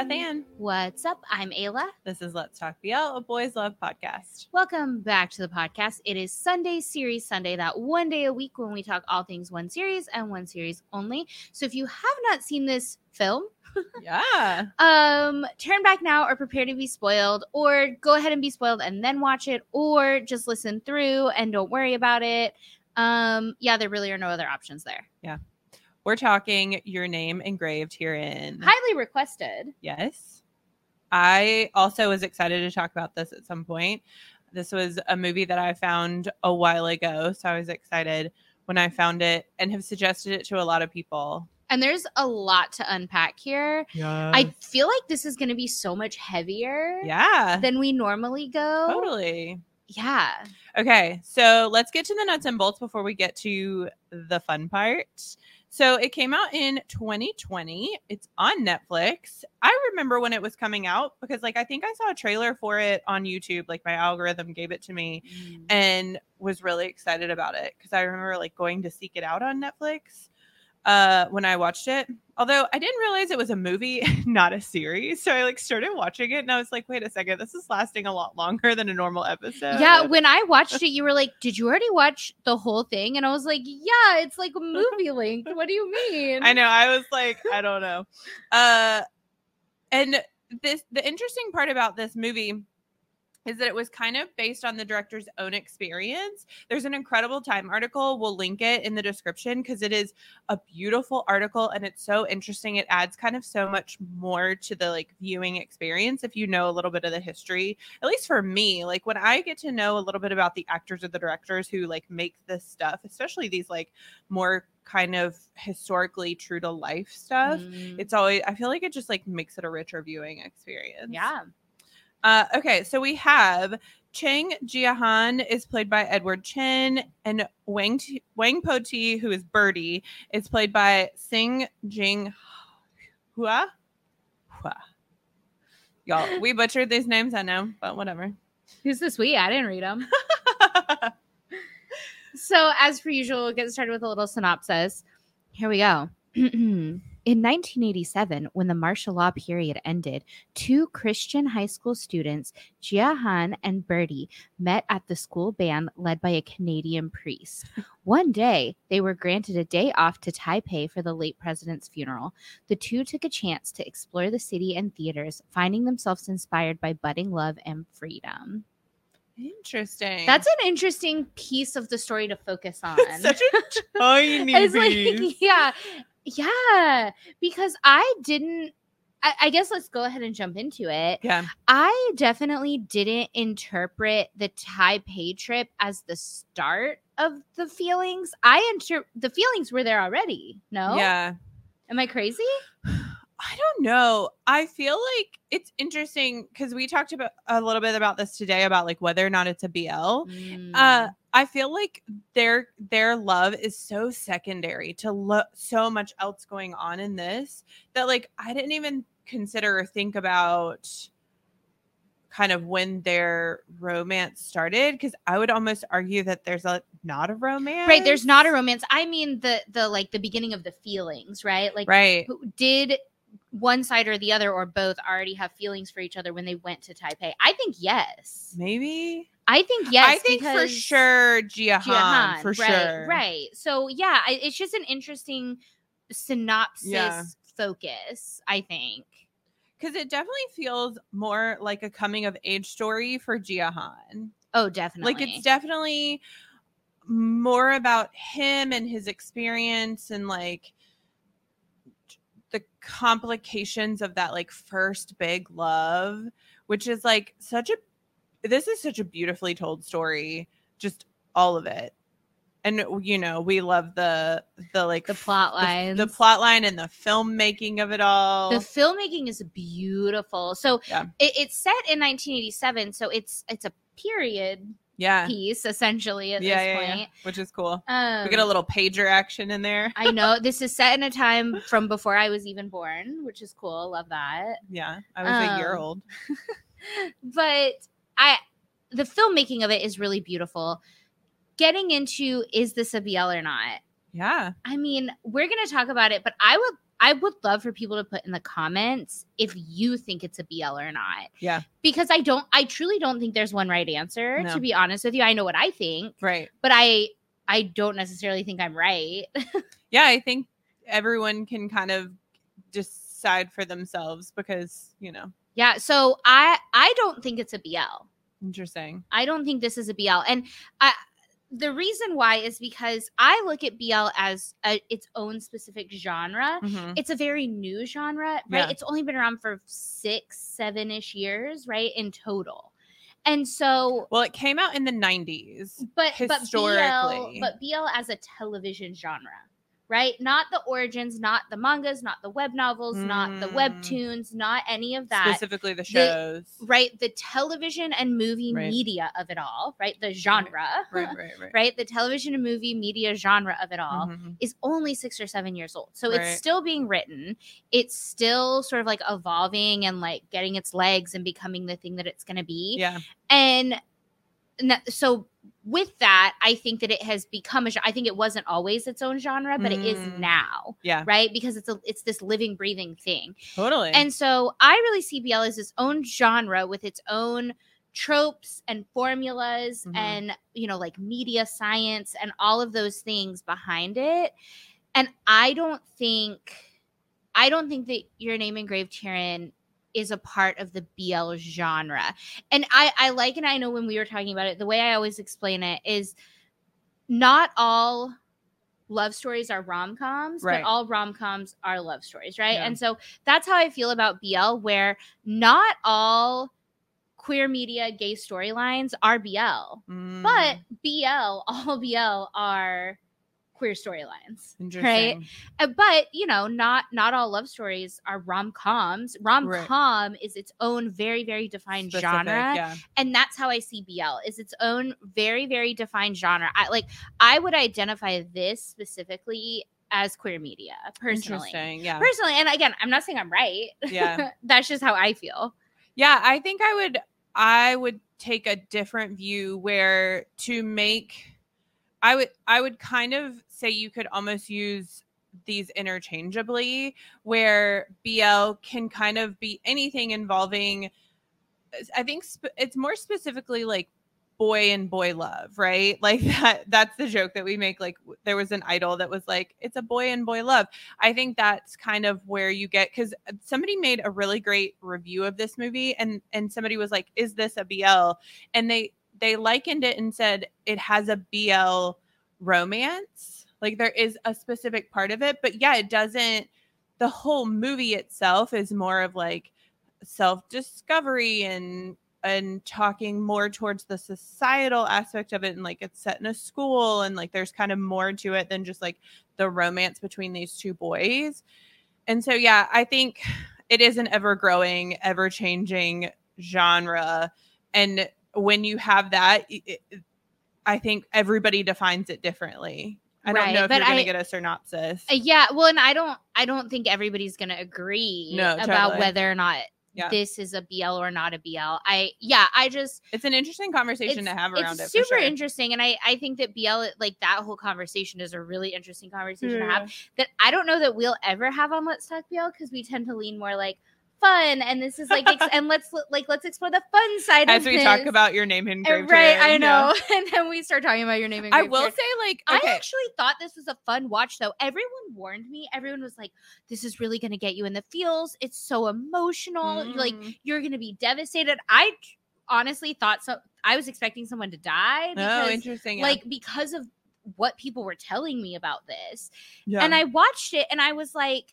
Beth Ann. What's up? I'm Ayla. This is Let's Talk BL, a boys love podcast. Welcome back to the podcast. It is Sunday Series Sunday, that one day a week when we talk all things one series and one series only. So if you have not seen this film, Yeah. um, turn back now or prepare to be spoiled, or go ahead and be spoiled and then watch it, or just listen through and don't worry about it. Um, yeah, there really are no other options there. We're talking your name engraved herein. Highly requested. Yes. I also was excited to talk about this at some point. This was a movie that I found a while ago. So I was excited when I found it and have suggested it to a lot of people. And there's a lot to unpack here. Yeah. I feel like this is going to be so much heavier yeah. than we normally go. Totally. Yeah. Okay, so let's get to the nuts and bolts before we get to the fun part. So it came out in 2020. It's on Netflix. I remember when it was coming out because, like, I think I saw a trailer for it on YouTube. Like, my algorithm gave it to me mm. and was really excited about it because I remember like going to seek it out on Netflix uh when I watched it. Although I didn't realize it was a movie, not a series. So I like started watching it and I was like, wait a second, this is lasting a lot longer than a normal episode. Yeah, when I watched it, you were like, "Did you already watch the whole thing?" And I was like, "Yeah, it's like a movie length. What do you mean?" I know. I was like, I don't know. Uh and this the interesting part about this movie is that it was kind of based on the director's own experience. There's an incredible Time article. We'll link it in the description because it is a beautiful article and it's so interesting. It adds kind of so much more to the like viewing experience if you know a little bit of the history. At least for me, like when I get to know a little bit about the actors or the directors who like make this stuff, especially these like more kind of historically true to life stuff, Mm, it's always I feel like it just like makes it a richer viewing experience. yeah. Uh, okay, so we have Chang Jiahan is played by Edward Chen, and Wang T- Wang Po Ti, who is Birdie, is played by Sing Jing Hua. Hua. Y'all, we butchered these names, I know, but whatever. Who's this we? I didn't read them. So, as per usual, we'll get started with a little synopsis. Here we go. In 1987, when the martial law period ended, two Christian high school students, Jia Han and Birdie, met at the school band led by a Canadian priest. One day, they were granted a day off to Taipei for the late president's funeral. The two took a chance to explore the city and theaters, finding themselves inspired by budding love and freedom. Interesting. That's an interesting piece of the story to focus on. such a tiny it's piece. like, yeah, yeah, because I didn't. I, I guess let's go ahead and jump into it. yeah. I definitely didn't interpret the Taipei trip as the start of the feelings. I inter the feelings were there already. No, Yeah. am I crazy? I don't know. I feel like it's interesting because we talked about a little bit about this today about like whether or not it's a BL. Mm. Uh, I feel like their their love is so secondary to lo- so much else going on in this that like I didn't even consider or think about kind of when their romance started because I would almost argue that there's a not a romance. right. There's not a romance. I mean the the like the beginning of the feelings, right? Like right. did one side or the other or both already have feelings for each other when they went to Taipei? I think yes. Maybe I think yes. I think for sure Jia Han, for right, sure. Right. So yeah, it's just an interesting synopsis Yeah. focus, I think. because it definitely feels more like a coming of age story for Jia Han. Oh, definitely. Like it's definitely more about him and his experience and like the complications of that like first big love, which is like such a this is such a beautifully told story, just all of it. And you know, we love the the like the plot the- the, plot line and the filmmaking of it all. The filmmaking is beautiful. So Yeah. it, it's set in 1987. So it's it's a period yeah. piece essentially at yeah, this yeah, yeah, point. which is cool. Um, we get a little pager action in there. I know this is set in a time from before I was even born, which is cool. Love that. Yeah, I was a year Um, old. but I the filmmaking of it is really beautiful. Getting into is this a BL or not? Yeah, I mean, we're gonna talk about it, but I would I would love for people to put in the comments if you think it's a BL or not. Yeah. Because I don't I truly don't think there's one right answer, No. to be honest with you. I know what I think, Right. but I I don't necessarily think I'm right. Yeah, I think everyone can kind of decide for themselves because, you know, yeah, so I I don't think it's a BL. interesting. I don't think this is a BL. And I the reason why is because I look at BL as a, its own specific genre. Mhm. It's a very new genre, right? Yeah. It's only been around for six, seven ish years, right? In total. And so, Well, it came out in the 90s. but Historically. but BL, but BL as a television genre, right? Not the origins, not the mangas, not the web novels, not the Mm. webtoons, not any of that. Specifically the shows. right? The television and movie Right. media of it all, right? The genre, right, right, right. right? The television and movie media genre of it all Mhm. is only six or seven years old. So Right. it's still being written. It's still sort of like evolving and like getting its legs and becoming the thing that it's going to be. Yeah. And, and that, so with that, I think that it has become a. I think it wasn't always its own genre, but it is Mm. now, Yeah. right? Because it's a it's this living, breathing thing. Totally. And so I really see BL as its own genre with its own tropes and formulas Mhm. and you know like media science and all of those things behind it. And I don't think I don't think that your name engraved herein is a part of the BL genre. And I I like and I know when we were talking about it the way I always explain it is not all love stories are rom-coms Right. but all rom-coms are love stories right Yeah. and so that's how i feel about bl where not all queer media gay storylines are bl Mm, but bl all bl are queer storylines right. Uh, but you know not not all love stories are rom-coms rom-com is its own very very defined Specific, genre Yeah. and that's how I see BL is its own very very defined genre. I like I would identify this specifically as queer media personally. Interesting. Yeah. Personally, and again, I'm not saying I'm right. Yeah. that's just how I feel. Yeah, I think I would I would take a different view where to make I would I would kind of say you could almost use these interchangeably where BL can kind of be anything involving I think sp- it's more specifically like boy and boy love, right? Like that that's the joke that we make like there was an idol that was like it's a boy and boy love. I think that's kind of where you get cuz somebody made a really great review of this movie and and somebody was like is this a BL? And they they likened it and said it has a BL romance. Like there is a specific part of it, but yeah, it doesn't the whole movie itself is more of like self-discovery and and talking more towards the societal aspect of it and like it's set in a school and like there's kind of more to it than just like the romance between these two boys. And so yeah, I think it is an ever growing, ever changing genre and when you have that it, I think everybody defines it differently. I don't know if you're going to get a synopsis. Uh, yeah, well, and I don't I don't think everybody's going to agree No, about whether or not Yeah. this is a BL or not a BL. I yeah, I just It's an interesting conversation to have around it's it. super sure. interesting and I I think that BL like that whole conversation is a really interesting conversation to have. That I don't know that we'll ever have on Let's Talk BL because we tend to lean more like fun, and this is like, ex- and let's like let's explore the fun side of it. As we this. talk about your name Uh, engraved right, I yeah. know, and then we start talking about your name. I will say, like, I actually thought this was a fun watch, though. Everyone warned me. Everyone was like, "This is really going to get you in the feels. It's so emotional. Like Mm. you're going to be devastated." i honestly thought so. I was expecting someone to die oh, interesting. yeah. like, because of what people were telling me about this. yeah. And I watched it, and I was like,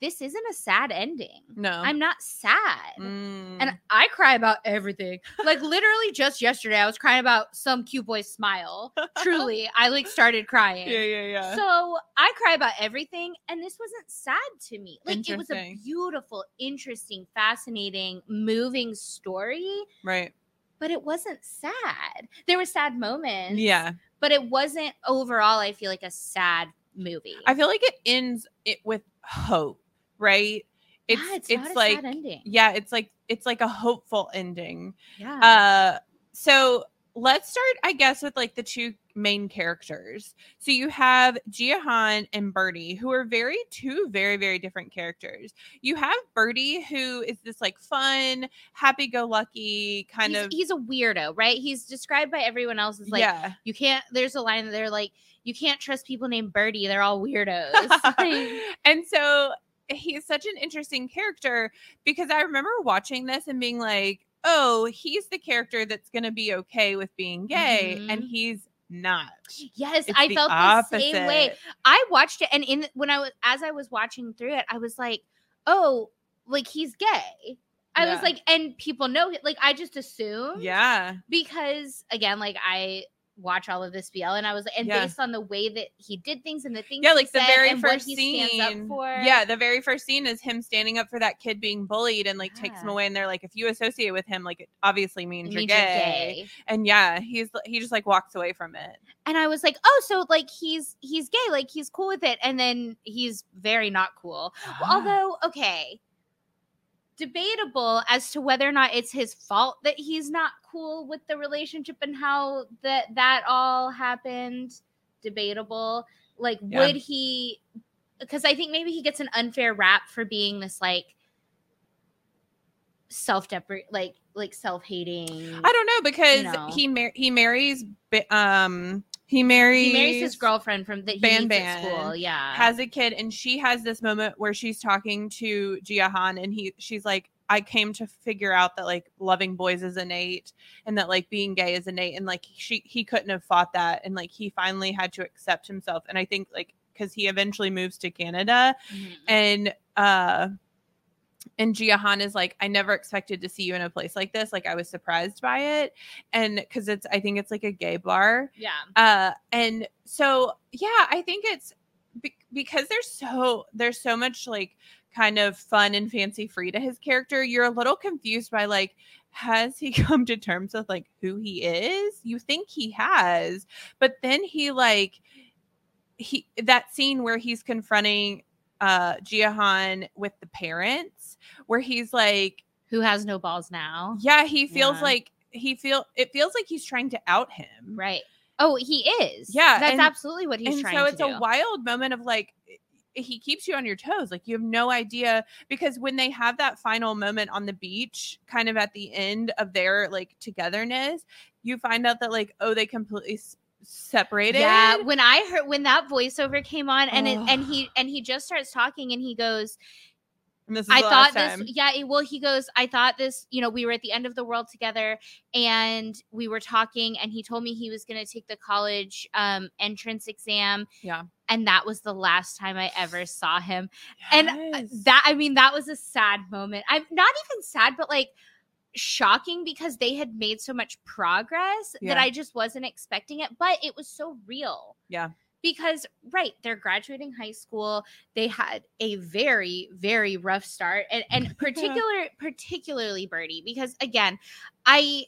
"This isn't a sad ending. no, I'm not sad." Mm. And I cry about everything. Like literally just yesterday, I was crying about some cute boy's smile. Truly, I like started crying. yeah, yeah, yeah. So I cry about everything, and this wasn't sad to me. Like it was a beautiful, interesting, fascinating, moving story, right. but it wasn't sad. There were sad moments, Yeah. but it wasn't overall. I feel like a sad movie. I feel like it ends it with hope, right? It's yeah, it's, it's, like yeah, it's like it's like a hopeful ending. Yeah, Uh so let's start I guess with like the two main characters. So you have Jiahan and Birdie, who are very two very very different characters. You have Birdie, who is this like fun, happy-go-lucky kind he's, of he's a weirdo, right? He's described by everyone else as like yeah. you can't. There's a line that they're like you can't trust people named Birdie. They're all weirdos. And so he's such an interesting character because I remember watching this and being like, oh, he's the character that's going to be okay with being gay, and Mhm. he's not. yes, It's I the felt the same way. I watched it, and in when I was as I was watching through it, I was like, oh, like he's gay. I Yeah. was like, and people know it. Like I just assumed, Yeah. because again, like I watch all of this BL, and I was like and Yeah. based on the way that he did things and the things, Yeah, he like the very first scene. for. Yeah, the very first scene is him standing up for that kid being bullied and like takes him away. And they're like, if you associate with him, like it obviously means, it you're, gay. you're gay. And yeah, he's he just like walks away from it. and I was like, oh, so like he's he's gay, like he's cool with it, and then he's very not cool. Although, okay, debatable as to whether or not it's his fault that he's not cool with the relationship and how that that all happened. Debatable. Like, Yeah. would he? Because I think maybe he gets an unfair rap for being this like self-deprecate, like like self-hating. I don't know because know. he mar- he marries um he marries He marries his girlfriend from the he Ban Ban school. Yeah, has a kid and she has this moment where she's talking to Jiahan and he she's like I came to figure out that like loving boys is innate and that like being gay is innate and like she he couldn't have fought that and like he finally had to accept himself and I think like cuz he eventually moves to Canada Mhm. and uh and Jiahan is like, I never expected to see you in a place like this. Like I was surprised by it. And because it's I think it's like a gay bar. yeah. Uh and so yeah, I think it's be- because there's so there's so much like kind of fun and fancy free to his character. You're a little confused by like has he come to terms with like who he is? You think he has, but then he like he that scene where he's confronting uh Jiahan with the parents where he's like Who has no balls now? yeah he feels Yeah. like he feel it feels like he's trying to out him Right. Oh, he is. Yeah, that's and- absolutely what he's and trying so it's a wild moment of like he keeps you on your toes like you have no idea because when they have that final moment on the beach kind of at the end of their like togetherness you find out that like oh they completely separated Yeah, when I heard when that voiceover came on and it, and he and he just starts talking and he goes, this is I thought this time. yeah, it- well he goes, I thought this, you know, we were at the end of the world together and we were talking and he told me he was going to take the college um entrance exam. Yeah. And that was the last time I ever saw him. And uh, that I mean that was a sad moment. I'm not even sad but like shocking because they had made so much progress that I just wasn't expecting it, but it was so real. Yeah. Because right, they're graduating high school. They had a very very rough start and and particular particularly Birdie because again, I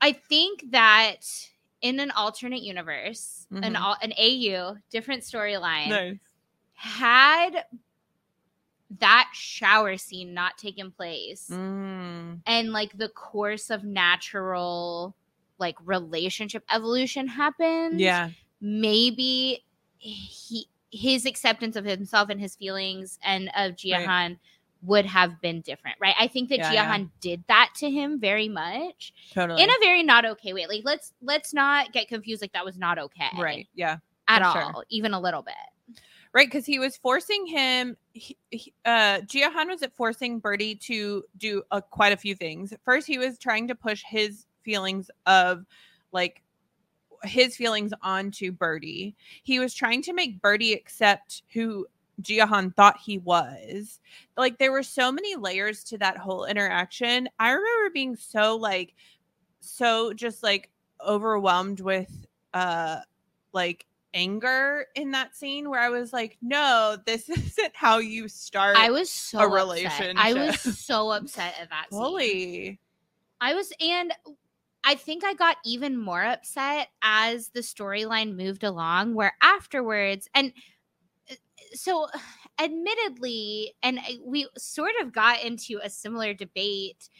I think that in an alternate universe, an Mhm. al- an AU different storyline Nice. had that shower scene not taking place Mm. and like the course of natural like relationship evolution happened yeah. maybe he his acceptance of himself and his feelings and of Jiahan would have been different right? I think that Yeah, yeah. Did that to him very much totally. in a very not okay way. Like let's let's not get confused like that was not okay right. Yeah. at all sure. even a little bit right because he was forcing him he, uh Jiahan was forcing Birdie to do a, quite a few things. First he was trying to push his feelings of like his feelings onto Birdie he was trying to make Birdie accept who Jiahan thought he was. Like there were so many layers to that whole interaction. I remember being so like so just like overwhelmed with uh like anger in that scene where I was like, no, this isn't how you start I was so a upset. I was so upset at that scene. I was, and I think I got even more upset as the storyline moved along, where afterwards, and uh, so admittedly, and we sort of got into a similar debate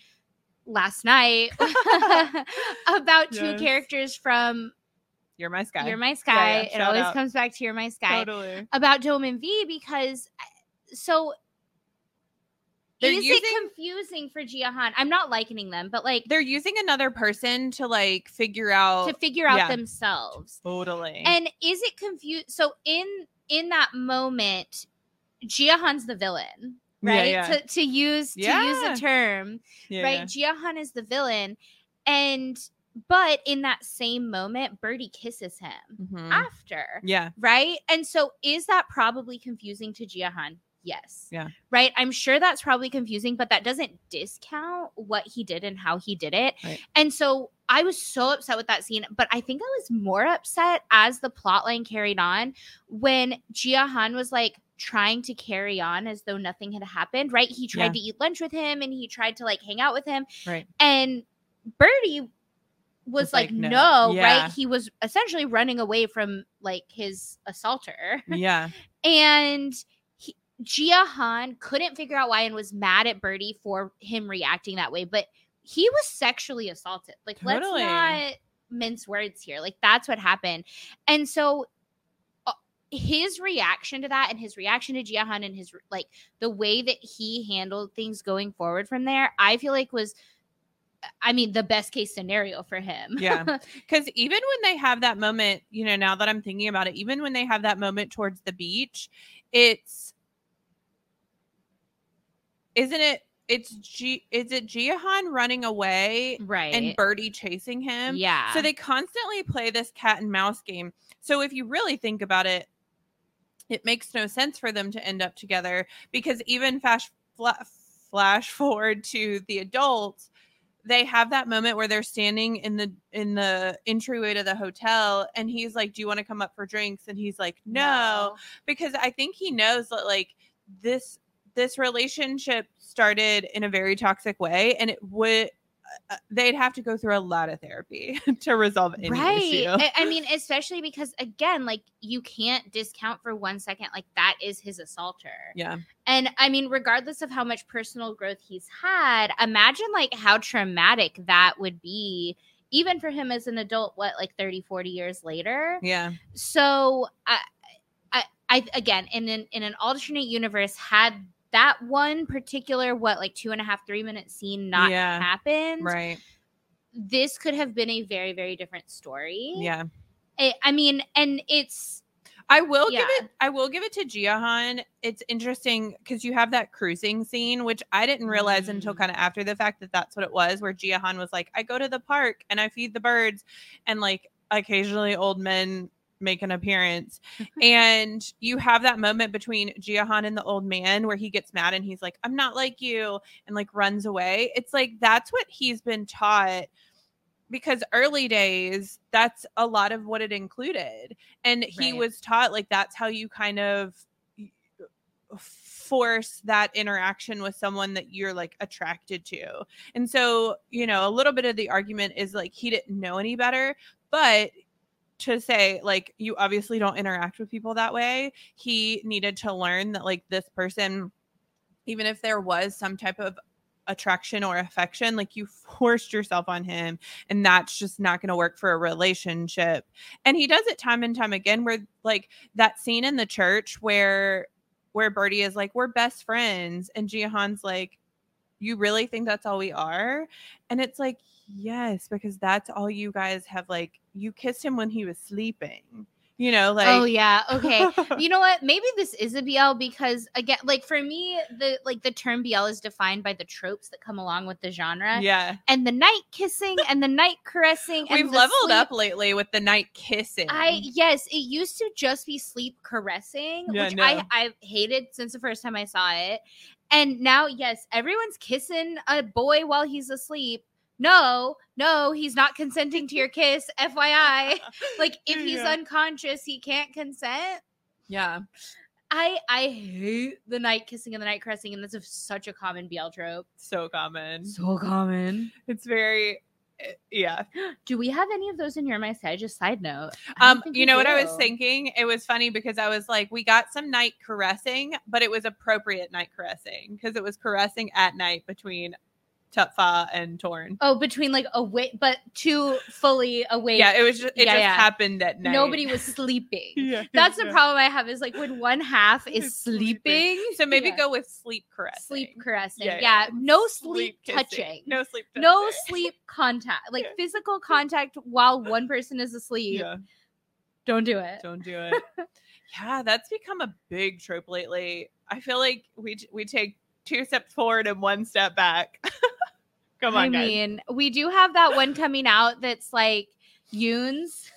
last night about two Yes. characters from You're my sky. You're My Sky. yeah, it always out. comes back to You're My Sky. totally. About Doman V because uh, so They're is using- it confusing for Jiahan? I'm not likening them, but like They're using another person to like figure out to figure out yeah. themselves. totally. And is it confused? So in in that moment, Jiahan's the villain, right? yeah. To to use to use Yeah. a term, yeah, right? Jiahan is the villain, and but in that same moment, Birdie kisses him Mhm. after, yeah. right? And so is that probably confusing to Jiahan? Yes. Yeah. Right. I'm sure that's probably confusing, but that doesn't discount what he did and how he did it. Right. And so I was so upset with that scene, but I think I was more upset as the plot line carried on when Jiahan was like trying to carry on as though nothing had happened, right? He tried Yeah. to eat lunch with him and he tried to like hang out with him. Right. And Birdie was Was like, like, no, no. Yeah. right? He was essentially running away from like his assaulter. Yeah. And he, Jia Han couldn't figure out why and was mad at Birdie for him reacting that way. But he was sexually assaulted. Like, Totally. let's not mince words here. Like, that's what happened. And so uh, his reaction to that and his reaction to Jia Han and his like the way that he handled things going forward from there, I feel like was I mean, the best case scenario for him. Yeah. Because even when they have that moment, you know, now that I'm thinking about it, even when they have that moment towards the beach, it's isn't it? It's G. Is it Jiahan running away right. and Birdie chasing him? yeah. So they constantly play this cat and mouse game. So if you really think about it, it makes no sense for them to end up together because even flash flash forward to the adults, they have that moment where they're standing in the in the entryway to the hotel and he's like, "Do you want to come up for drinks?" and he's like, "No." because I think he knows that like this this relationship started in a very toxic way and it would Uh, uh, they'd have to go through a lot of therapy to resolve any right issue. I, I mean especially because again like you can't discount for one second like that is his assaulter yeah. and i mean regardless of how much personal growth he's had imagine like how traumatic that would be even for him as an adult what like 30 40 years later Yeah. so i i, I again in an in an alternate universe had that one particular what like two and a half three minute scene not Yeah. happened Right. this could have been a very very different story Yeah. I, I mean and it's I will give it I will give it to Jiahan. It's interesting because you have that cruising scene, which I didn't realize until Mm. kind of after the fact that that's what it was, where Jiahan was like, I go to the park and I feed the birds, and like occasionally old men make an appearance. Mm-hmm. and you have that moment between Jiahan and the old man where he gets mad and he's like, I'm not like you, and like runs away. It's like that's what he's been taught because early days that's a lot of what it included and he Right. was taught like that's how you kind of uh, force that interaction with someone that you're like attracted to and so you know a little bit of the argument is like he didn't know any better but to say like you obviously don't interact with people that way he needed to learn that like this person even if there was some type of attraction or affection like you forced yourself on him and that's just not going to work for a relationship. And he does it time and time again where like that scene in the church where where Birdie is like we're best friends and Jihan's like you really think that's all we are? And it's like yes because that's all you guys have like you kissed him when he was sleeping you know oh, like oh yeah okay you know what maybe this is a bl because again like for me the like the term bl is defined by the tropes that come along with the genre yeah and the night kissing and the night caressing and we've leveled sleep- up lately with the night kissing I yes, it used to just be sleep caressing, Yeah, which no. I I've hated since the first time I saw it. And now, yes, everyone's kissing a boy while he's asleep. No, no, he's not consenting to your kiss. FYI. Like if he's Yeah. unconscious, he can't consent. yeah I I hate the night kissing and the night caressing, and that's a, such a common BL trope. so common So common. it's very eh, yeah Do we have any of those in your my side? Just side note. Um you know what i was thinking it was funny because i was like we got some night caressing but it was appropriate night caressing because it was caressing at night between Tutfa and Torn. Oh, between like awake, but two fully awake. Yeah, it was just it Yeah, just yeah. happened at night. Nobody was sleeping. Yeah, That's the problem I have is like when one half is It's sleeping. So maybe Yeah. go with sleep caressing. sleep caressing. Yeah, Yeah, yeah. no sleep, kissing. touching. No sleep. No sleep contact, like Yeah. physical contact while one person is asleep. Yeah, Don't do it. don't do it. yeah, that's become a big trope lately. I feel like we we take two steps forward and one step back. Come on, I guys. mean, we do have that one coming out that's like Yoon's.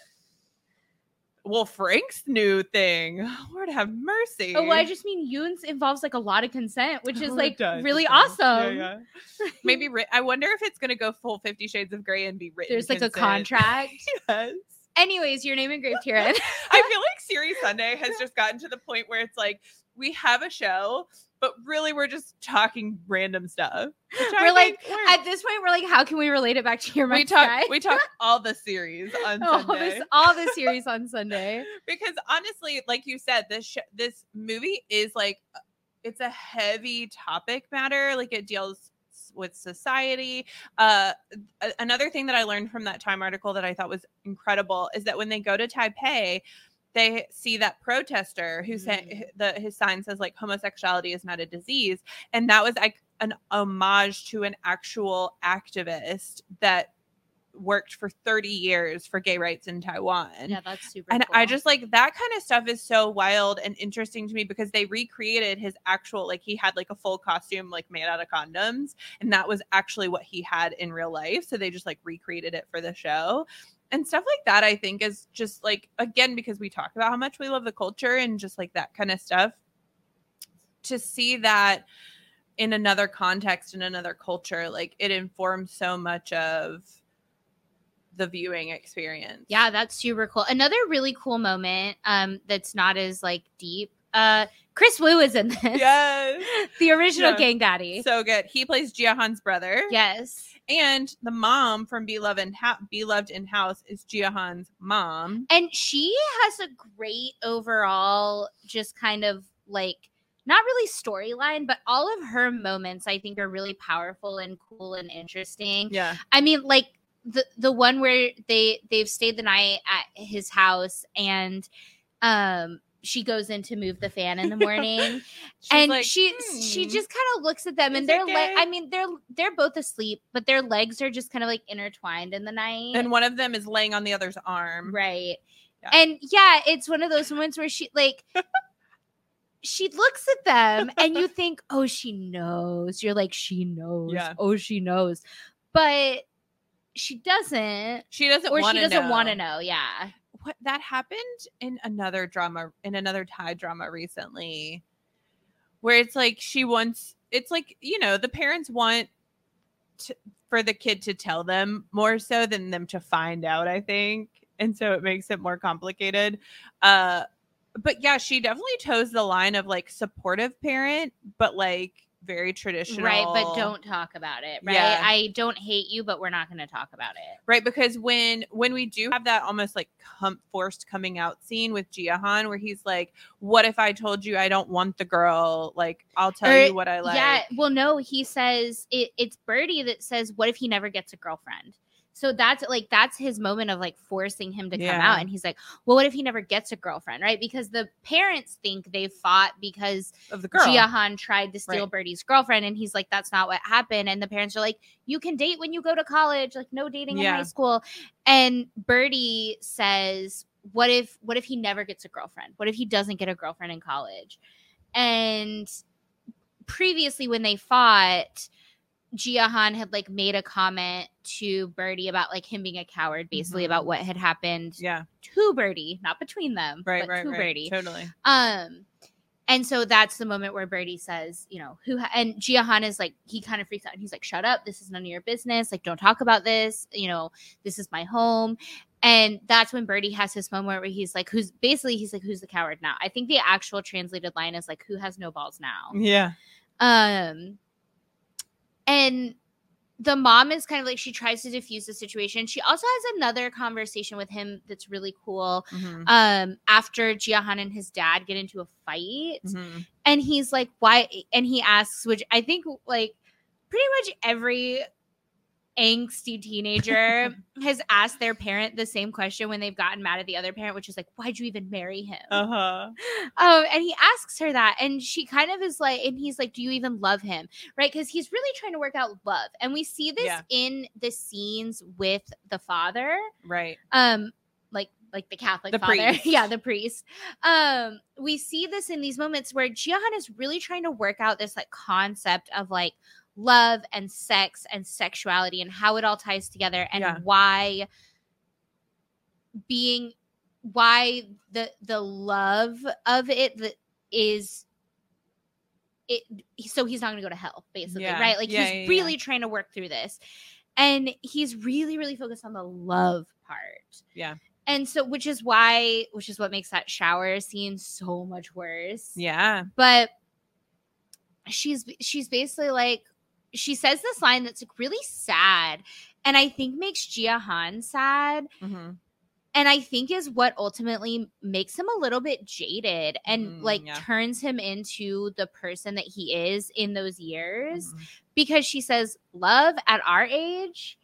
well, Frank's new thing. Lord have mercy. Oh, well, I just mean Yoon's involves like a lot of consent, which is Oh, like does, really awesome. Yeah, yeah. Maybe ri- I wonder if it's gonna go full Fifty Shades of Grey and be written. There's like a contract. Yes. Anyways, your name engraved here. I feel like Series Sunday has just gotten to the point where it's like we have a show, but really we're just talking random stuff. We're like, works. At this point, we're like, how can we relate it back to your we talk Sky? we talk all the series on all Sunday this, all the series on Sunday. because honestly, like you said, this sh- this movie is like it's a heavy topic matter. Like it deals with society. Uh, another thing that I learned from that Time article that I thought was incredible is that when they go to Taipei, they see that protester who said Mm. the his sign says like homosexuality is not a disease, and that was like an homage to an actual activist that worked for 30 years for gay rights in Taiwan. Yeah, that's super. And I just like that kind of stuff is so wild and interesting to me because they recreated his actual like he had like a full costume like made out of condoms and that was actually what he had in real life so they just like recreated it for the show. And stuff like that I think is just like again because we talk about how much we love the culture and just like that kind of stuff to see that in another context in another culture like it informs so much of the viewing experience. Yeah, that's super cool. Another really cool moment um that's not as like deep. Uh Chris Wu is in this. Yes. the original Yeah. Gang Daddy. So good. He plays Jiahan's brother. yes. And the mom from Beloved in, ha- Be Loved in House is Jiahan's mom. And she has a great overall just kind of like not really storyline, but all of her moments I think are really powerful and cool and interesting. Yeah. I mean, like the the one where they they've stayed the night at his house and um she goes in to move the fan in the morning and she she "Hmm." just kind of looks at them and they're like? I mean they're they're both asleep but their legs are just kind of like intertwined in the night and one of them is laying on the other's arm. right Yeah. and yeah it's one of those moments where she like she looks at them and you think oh she knows you're like she knows Yeah. oh she knows but she doesn't She doesn't or she doesn't want to know yeah What that happened in another drama in another Thai drama recently where it's like she wants it's like, you know, the parents want to, for the kid to tell them more so than them to find out, I think. And so it makes it more complicated. Uh but yeah, she definitely toes the line of like supportive parent, but like very traditional. right but don't talk about it right Yeah. i don't hate you but we're not going to talk about it right because when when we do have that almost like com- forced coming out scene with Jiahan where he's like what if i told you i don't want the girl like i'll tell Or- you what i like yeah well no he says it, it's birdie that says what if he never gets a girlfriend so that's like that's his moment of like forcing him to come Yeah. out and he's like well what if he never gets a girlfriend right because the parents think they fought because of the girl Jiahan tried to steal Right. Birdie's girlfriend, and he's like, "That's not what happened." And the parents are like, "You can date when you go to college, like no dating in high school." And Birdie says, "What if? What if he never gets a girlfriend? What if he doesn't get a girlfriend in college?" And previously, when they fought. Jiahan had like made a comment to Birdie about like him being a coward, basically Mhm. about what had happened yeah to Birdie, not between them, right but right to right Birdie. totally Um, and so that's the moment where Birdie says, you know, who ha- and Jiahan is like, he kind of freaks out and he's like, shut up. This is none of your business. Like, don't talk about this. You know, this is my home. And that's when Birdie has his moment where he's like, who's basically, he's like, who's the coward now? I think the actual translated line is like, who has no balls now? yeah Um, and the mom is kind of like, she tries to diffuse the situation. She also has another conversation with him that's really cool Mhm. um after Jiahan and his dad get into a fight Mhm. and he's like why and he asks which I think like pretty much every angsty teenager has asked their parent the same question when they've gotten mad at the other parent, which is like, why'd you even marry him? Uh-huh. Um, and he asks her that, and she kind of is like, and he's like, Do you even love him? Right? Because he's really trying to work out love. And we see this Yeah. in the scenes with the father. Right. Um, like like the Catholic The father. priest. yeah, the priest. Um, we see this in these moments where Jihan is really trying to work out this like concept of like love and sex and sexuality and how it all ties together and Yeah. why being why the the love of it that is it so he's not going to go to hell basically Yeah. right like Yeah, he's really trying to work through this and he's really really focused on the love part Yeah. and so which is why which is what makes that shower scene so much worse Yeah. but she's she's basically like she says this line that's like really sad and i think makes Jia Han sad hmm and i think is what ultimately makes him a little bit jaded and Mm, like yeah. turns him into the person that he is in those years Mm-hmm. because she says love at our age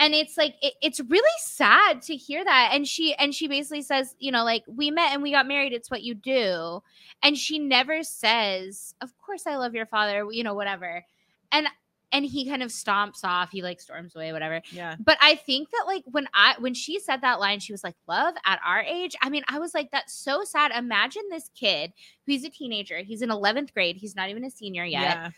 and it's like it, it's really sad to hear that and she and she basically says you know like we met and we got married it's what you do and she never says of course i love your father you know whatever and and he kind of stomps off he like storms away whatever Yeah. but i think that like when i when she said that line she was like love at our age i mean i was like that's so sad imagine this kid who's a teenager he's in 11th grade he's not even a senior yet Yeah.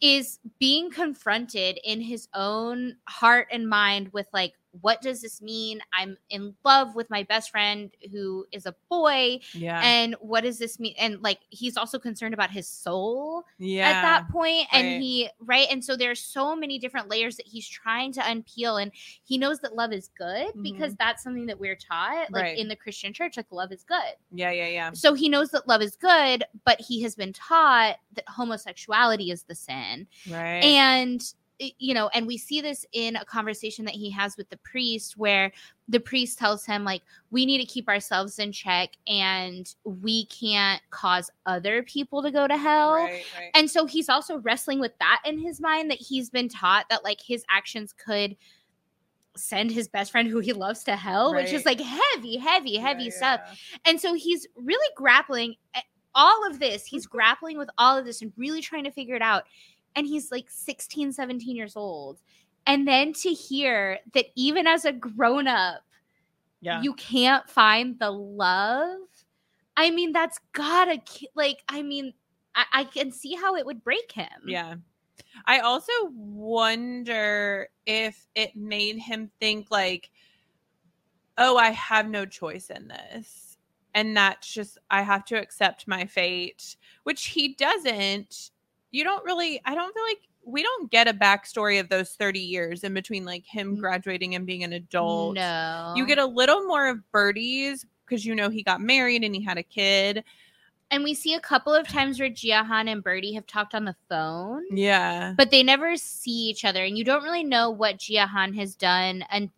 is being confronted in his own heart and mind with like what does this mean i'm in love with my best friend who is a boy Yeah. and what does this mean and like he's also concerned about his soul yeah. at that point right. and he right and so there's so many different layers that he's trying to unpeel and he knows that love is good because that's something that we're taught like Mm-hmm. Right. in the christian church like love is good Yeah. Yeah. Yeah. so he knows that love is good but he has been taught that homosexuality is the sin Right. and you know and we see this in a conversation that he has with the priest where the priest tells him like we need to keep ourselves in check and we can't cause other people to go to hell Right. Right. and so he's also wrestling with that in his mind that he's been taught that like his actions could send his best friend who he loves to hell which is like heavy heavy heavy Yeah, stuff yeah. and so he's really grappling eh, all of this. He's mm-hmm. grappling with all of this and really trying to figure it out. And he's like 16, 17 years old. And then to hear that even as a grown up, Yeah. you can't find the love. I mean, that's gotta like, I mean, I, I can see how it would break him. Yeah. I also wonder if it made him think like, oh, I have no choice in this. And that's just I have to accept my fate, which he doesn't. You don't really I don't feel like we don't get a backstory of those 30 years in between like him Mm. graduating and being an adult. No. You get a little more of Birdie's because you know he got married and he had a kid. and we see a couple of times where Jiahan and Birdie have talked on the phone. Yeah. but they never see each other and you don't really know what Jiahan has done and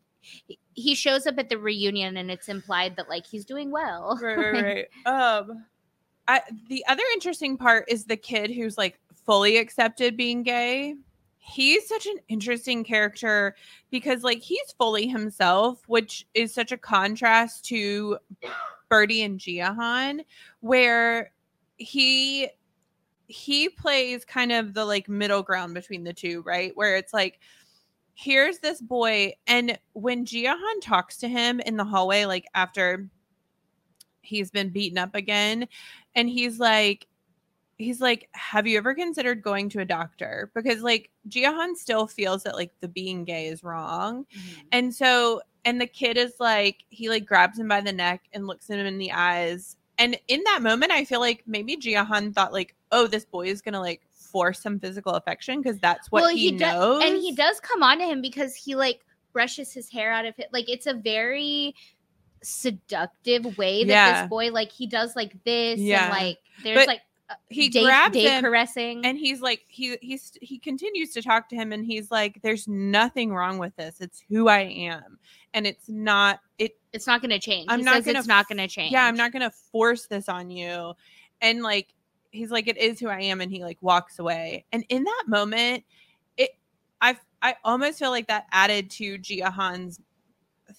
he shows up at the reunion and it's implied that like he's doing well right, right, right. Um, I the other interesting part is the kid who's like fully accepted being gay. He's such an interesting character because like he's fully himself, which is such a contrast to Birdie and Jiahan, where he he plays kind of the like middle ground between the two, right? Where it's like here's this boy and when Jiahan talks to him in the hallway like after he's been beaten up again and he's like he's like have you ever considered going to a doctor? Because like Jiahan still feels that like the being gay is wrong. Mm-hmm. And so and the kid is like he like grabs him by the neck and looks at him in the eyes. And in that moment i feel like maybe Jiahan thought like oh this boy is gonna like force some physical affection because that's what he, do- knows and he does come on to him because he like brushes his hair out of it like it's a very seductive way that Yeah. this boy like he does like this Yeah. and like there's But like he day, grabs day him caressing. and he's like he he's he continues to talk to him and he's like there's nothing wrong with this. It's who i am. And it's not it it's not gonna change. I'm he not says gonna it's not gonna change yeah i'm not gonna force this on you. And like he's like it is who i am and he like walks away. And in that moment it I I almost feel like that added to Jia Han's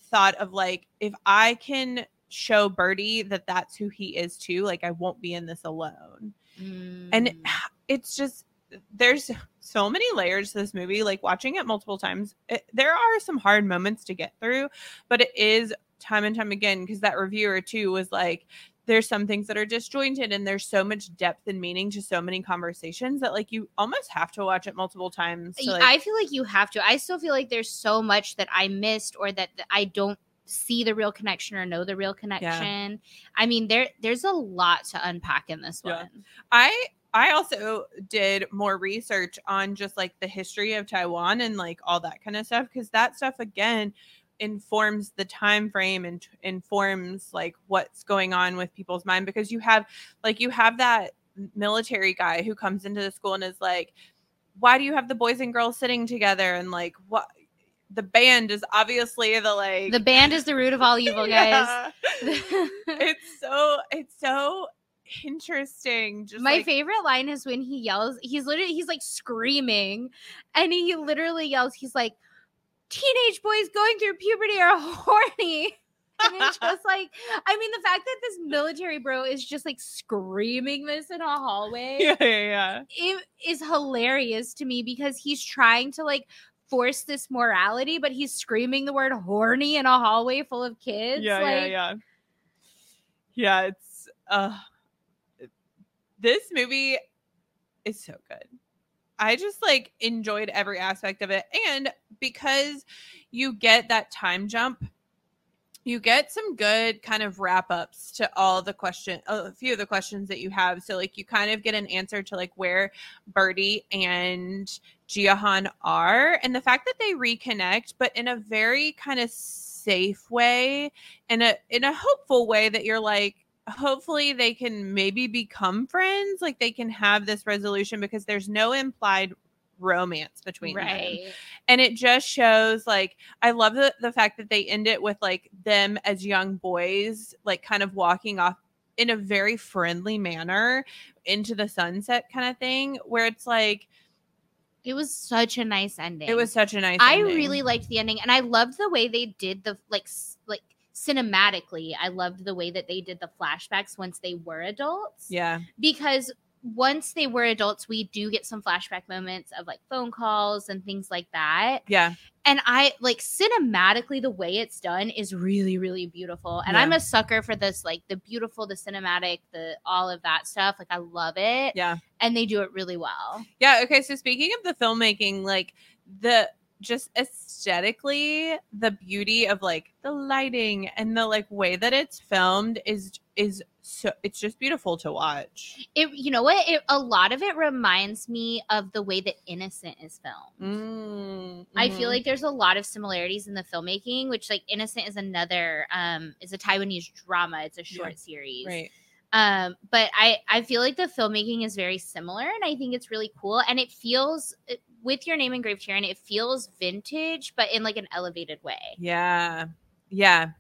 thought of like if I can show Birdie that that's who he is too, like I won't be in this alone. And Mm. it's just there's so many layers to this movie. Like watching it multiple times, it, there are some hard moments to get through, but it is time and time again because that reviewer too was like there's some things that are disjointed and there's so much depth and meaning to so many conversations that like you almost have to watch it multiple times to, like, I feel like you have to. I still feel like there's so much that I missed or that, that I don't see the real connection or know the real connection. I mean, there there's a lot to unpack in this Yeah. one. I I also did more research on just like the history of Taiwan and like all that kind of stuff because that stuff again informs the time frame and t- informs like what's going on with people's mind because you have like you have that military guy who comes into the school and is like why do you have the boys and girls sitting together and like what the band is obviously the like The band is the root of all evil, guys. It's so it's so interesting just My like, favorite line is when he yells, he's literally he's like screaming and he literally yells, he's like, Teenage boys going through puberty are horny. And it's just like, I mean, the fact that this military bro is just like screaming this in a hallway yeah, yeah, yeah. it is hilarious to me because he's trying to like force this morality, but he's screaming the word horny in a hallway full of kids. yeah, like, yeah, yeah. Yeah, it's uh this movie is so good. I just like enjoyed every aspect of it. And because you get that time jump, you get some good kind of wrap ups to all the question a few of the questions that you have. So like you kind of get an answer to like where Birdie and Jiahan are and the fact that they reconnect, but in a very kind of safe way and a in a hopeful way that you're like hopefully they can maybe become friends like they can have this resolution because there's no implied romance between them right. And it just shows like i love the, the fact that they end it with like them as young boys like kind of walking off in a very friendly manner into the sunset kind of thing where it's like It was such a nice ending. it was such a nice I ending. really liked the ending, and I loved the way they did the like like cinematically. I loved the way that they did the flashbacks once they were adults. yeah because once they were adults, we do get some flashback moments of like phone calls and things like that. yeah And I like cinematically, the way it's done is really, really beautiful. And Yeah. I'm a sucker for this, like the beautiful, the cinematic, the all of that stuff. Like I love it. yeah And they do it really well. Yeah. Okay. So speaking of the filmmaking, like the just aesthetically, the beauty of like the lighting and the like way that it's filmed is is so it's just beautiful to watch. It, you know what? It, a lot of it reminds me of the way that Innocent is filmed. Mm, I feel mhm. like there's a lot of similarities in the filmmaking, which like Innocent is another um is a Taiwanese drama. It's a Yeah. short series. right. Um but I I feel like the filmmaking is very similar and I think it's really cool and it feels with your name engraved here and it feels vintage but in like an elevated way. Yeah. Yeah.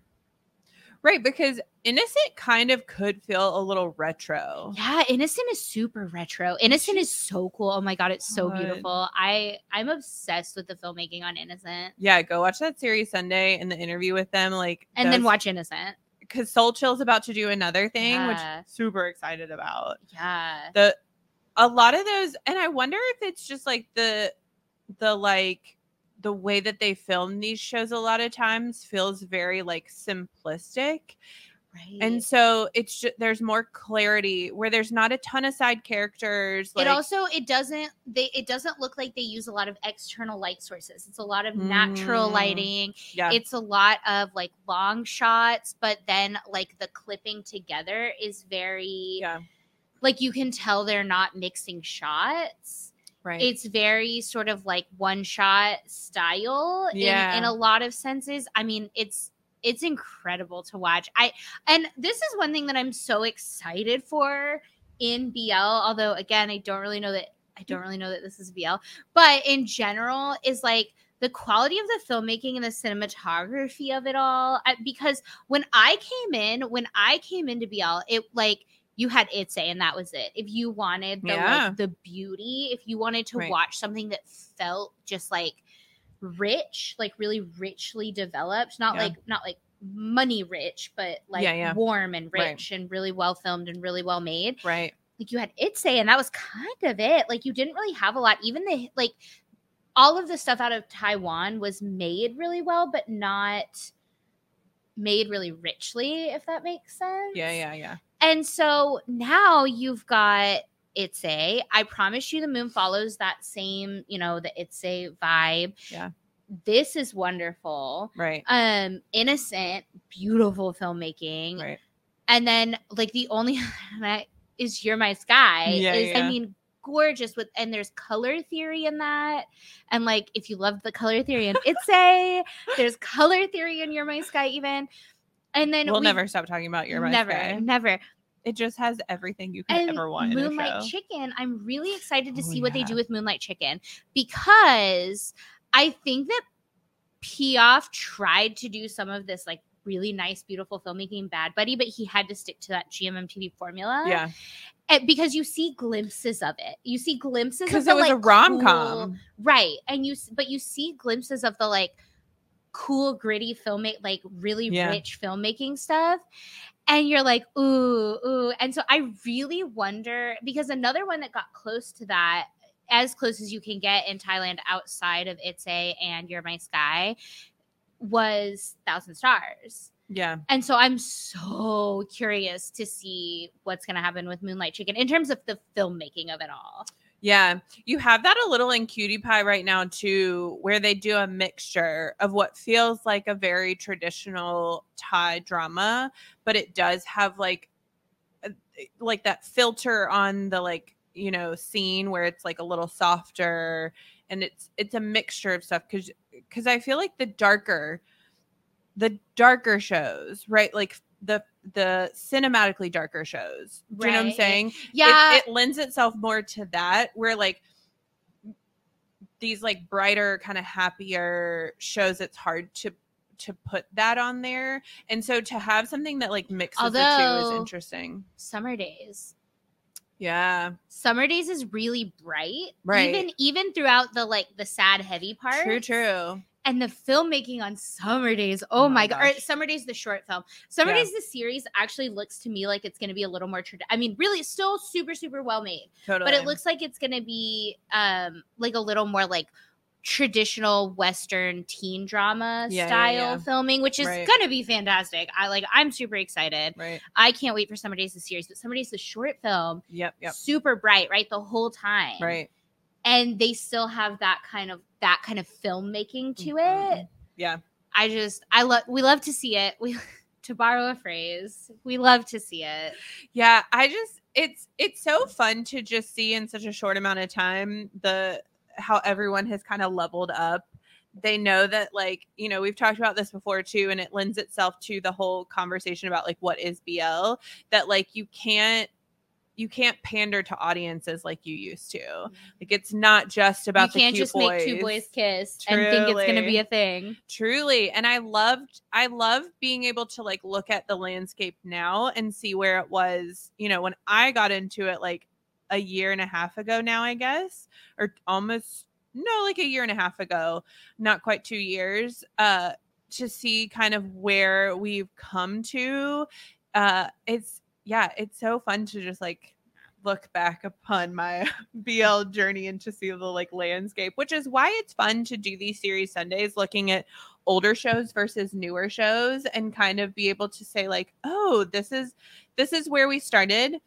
Right, because Innocent kind of could feel a little retro. Yeah, Innocent is super retro. Innocent is so cool. Oh my god, it's so God. beautiful. I I'm obsessed with the filmmaking on Innocent. Yeah, go watch that series Sunday and the interview with them. Like, And then watch Innocent. because Soul Chill's about to do another thing, Yeah. which super excited about. Yeah. the a lot of those and i wonder if it's just like the the like the way that they film these shows a lot of times feels very like simplistic. Right. and so it's just there's more clarity where there's not a ton of side characters like it also it doesn't they it doesn't look like they use a lot of external light sources. It's a lot of natural Mm. lighting. yeah. It's a lot of like long shots but then like the clipping together is very yeah. like you can tell they're not mixing shots right. it's very sort of like one shot style Yeah. in, in a lot of senses. I mean it's it's incredible to watch. I and this is one thing that i'm so excited for in bl although again i don't really know that i don't really know that this is bl but in general is like the quality of the filmmaking and the cinematography of it all. I, because when i came in when i came into bl it like you had ITSAY and that was it. If you wanted the Yeah. like the beauty, if you wanted to Right. watch something that felt just like rich, like really richly developed, not Yeah. like not like money rich, but like Yeah, warm and Right. rich and really well filmed and really well made. Right. Like you had ITSAY and that was kind of it. Like you didn't really have a lot. Even the like all of the stuff out of Taiwan was made really well, but not made really richly, if that makes sense. Yeah, yeah, yeah. And so now you've got ITSAY. I promise you the moon follows that same, you know, the ITSAY vibe. Yeah. This is wonderful. Right. Um, innocent, beautiful filmmaking. Right. And then like the only that is You're My Sky Yeah, is yeah. I mean gorgeous with and there's color theory in that. And like if you love the color theory in Itse, there's color theory in You're My Sky even. And then We'll we- never stop talking about your my never, never. It just has everything you could And ever want in Moonlight. Chicken, I'm really excited to Oh, see what they do with Moonlight Chicken because I think that P'Aof tried to do some of this like really nice, beautiful filmmaking Bad Buddy, but he had to stick to that GMMTV formula. yeah, And because you see glimpses of it. You see glimpses of because the, it was like, a rom cool- com. right? And you, but you see glimpses of the like cool, gritty filmmake, like really Yeah. rich filmmaking stuff. And you're like, ooh, ooh. And so I really wonder because another one that got close to that, as close as you can get in Thailand outside of ITSAY and You're My Sky, was Thousand Stars. Yeah, And so I'm so curious to see what's going to happen with Moonlight Chicken in terms of the filmmaking of it all. Yeah. You have that a little in Cutie Pie right now too, where they do a mixture of what feels like a very traditional Thai drama, but it does have like, uh, eh, like that filter on the like you know scene where it's like a little softer, and it's it's a mixture of stuff because because I feel like the darker the darker shows, right? Like the the cinematically darker shows. Do you know what I'm saying? Yeah. it, lends itself more to that, where like these like brighter, kind of happier shows, it's hard to to put that on there. And so to have something that like mixes the two is interesting. Summer Days. Yeah. Summer Days is really bright. Right. Even even throughout the like the sad heavy part. True, true. And the filmmaking on Summer Days. Oh, Oh my my god. Or. Summer Days the short film. Summer Yeah. Days the series actually looks to me like it's going to be a little more trad- I mean, really it's still super super well made. Totally. But it looks like it's going to be um like a little more like traditional western teen drama Yeah, style yeah. filming which is Right. going to be fantastic. I like I'm super excited. right. I can't wait for Summer Days the series, but Summer Days the short film Yep, yep. super bright, right? The whole time. Right. And they still have that kind of that kind of filmmaking to Mhm. it. Yeah. I just I love we love to see it. We to borrow a phrase, we love to see it. Yeah, I just it's it's so fun to just see in such a short amount of time the how everyone has kind of leveled up. They know that like, you know, we've talked about this before too and it lends itself to the whole conversation about like what is BL that like you can't you can't pander to audiences like you used to. Like it's not just about Mm-hmm. you can't just boys. make two boys kiss and think it's gonna be a thing. truly and i loved i love being able to like look at the landscape now and see where it was you know when i got into it like a year and a half ago now i guess or almost no like a year and a half ago not quite two years uh to see kind of where we've come to uh it's yeah it's so fun to just like look back upon my BL journey and to see the like landscape, which is why it's fun to do these series Sundays looking at older shows versus newer shows and kind of be able to say like, "Oh, this is this is where we started.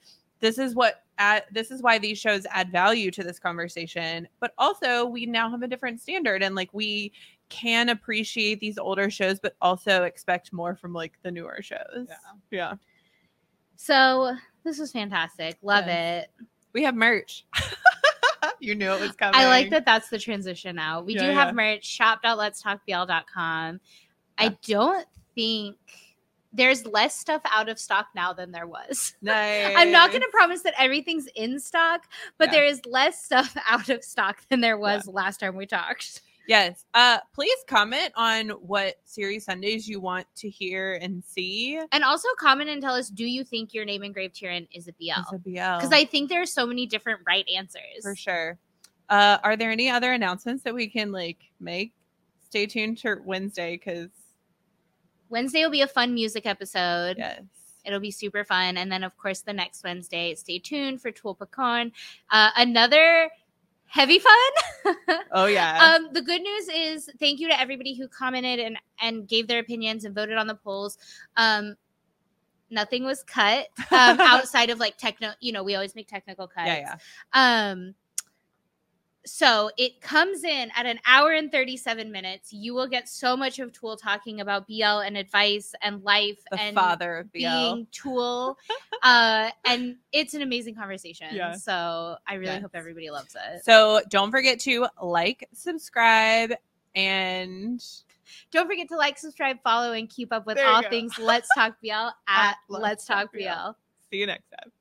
This is what add, this is why these shows add value to this conversation." But also, we now have a different standard and like we can appreciate these older shows but also expect more from like the newer shows. Yeah. Yeah. So this was fantastic. Love it. We have merch. you knew it was coming. I like that that's the transition now. We Yeah, do yeah. have merch, shop.letstalkbl.com. I don't think there's less stuff out of stock now than there was. Nice. I'm not going to promise that everything's in stock, but Yeah. there is less stuff out of stock than there was last time we talked. Yes. Uh please comment on what series Sundays you want to hear and see. And also comment and tell us do you think your name engraved herein is a BL? It's a BL. Because I think there are so many different right answers. for sure. Uh are there any other announcements that we can like make? Stay tuned to Wednesday because Wednesday will be a fun music episode. yes. It'll be super fun. And then, of course, the next Wednesday, stay tuned for Tul Pakorn. Uh, another heavy fun. Oh yeah. um, the good news is thank you to everybody who commented and, and gave their opinions and voted on the polls. Um, nothing was cut um, outside of like techno, you know, we always make technical cuts. yeah, yeah. Um, so it comes in at an hour and 37 minutes. You will get so much of Tul talking about BL and advice and life The and father of BL. being Tul. uh, and it's an amazing conversation. Yeah. So I really Yes. hope everybody loves it. So don't forget to like, subscribe, and Don't forget to like, subscribe, follow, and keep up with There all go. things Let's Talk BL at At Let's Talk BL. See you next time.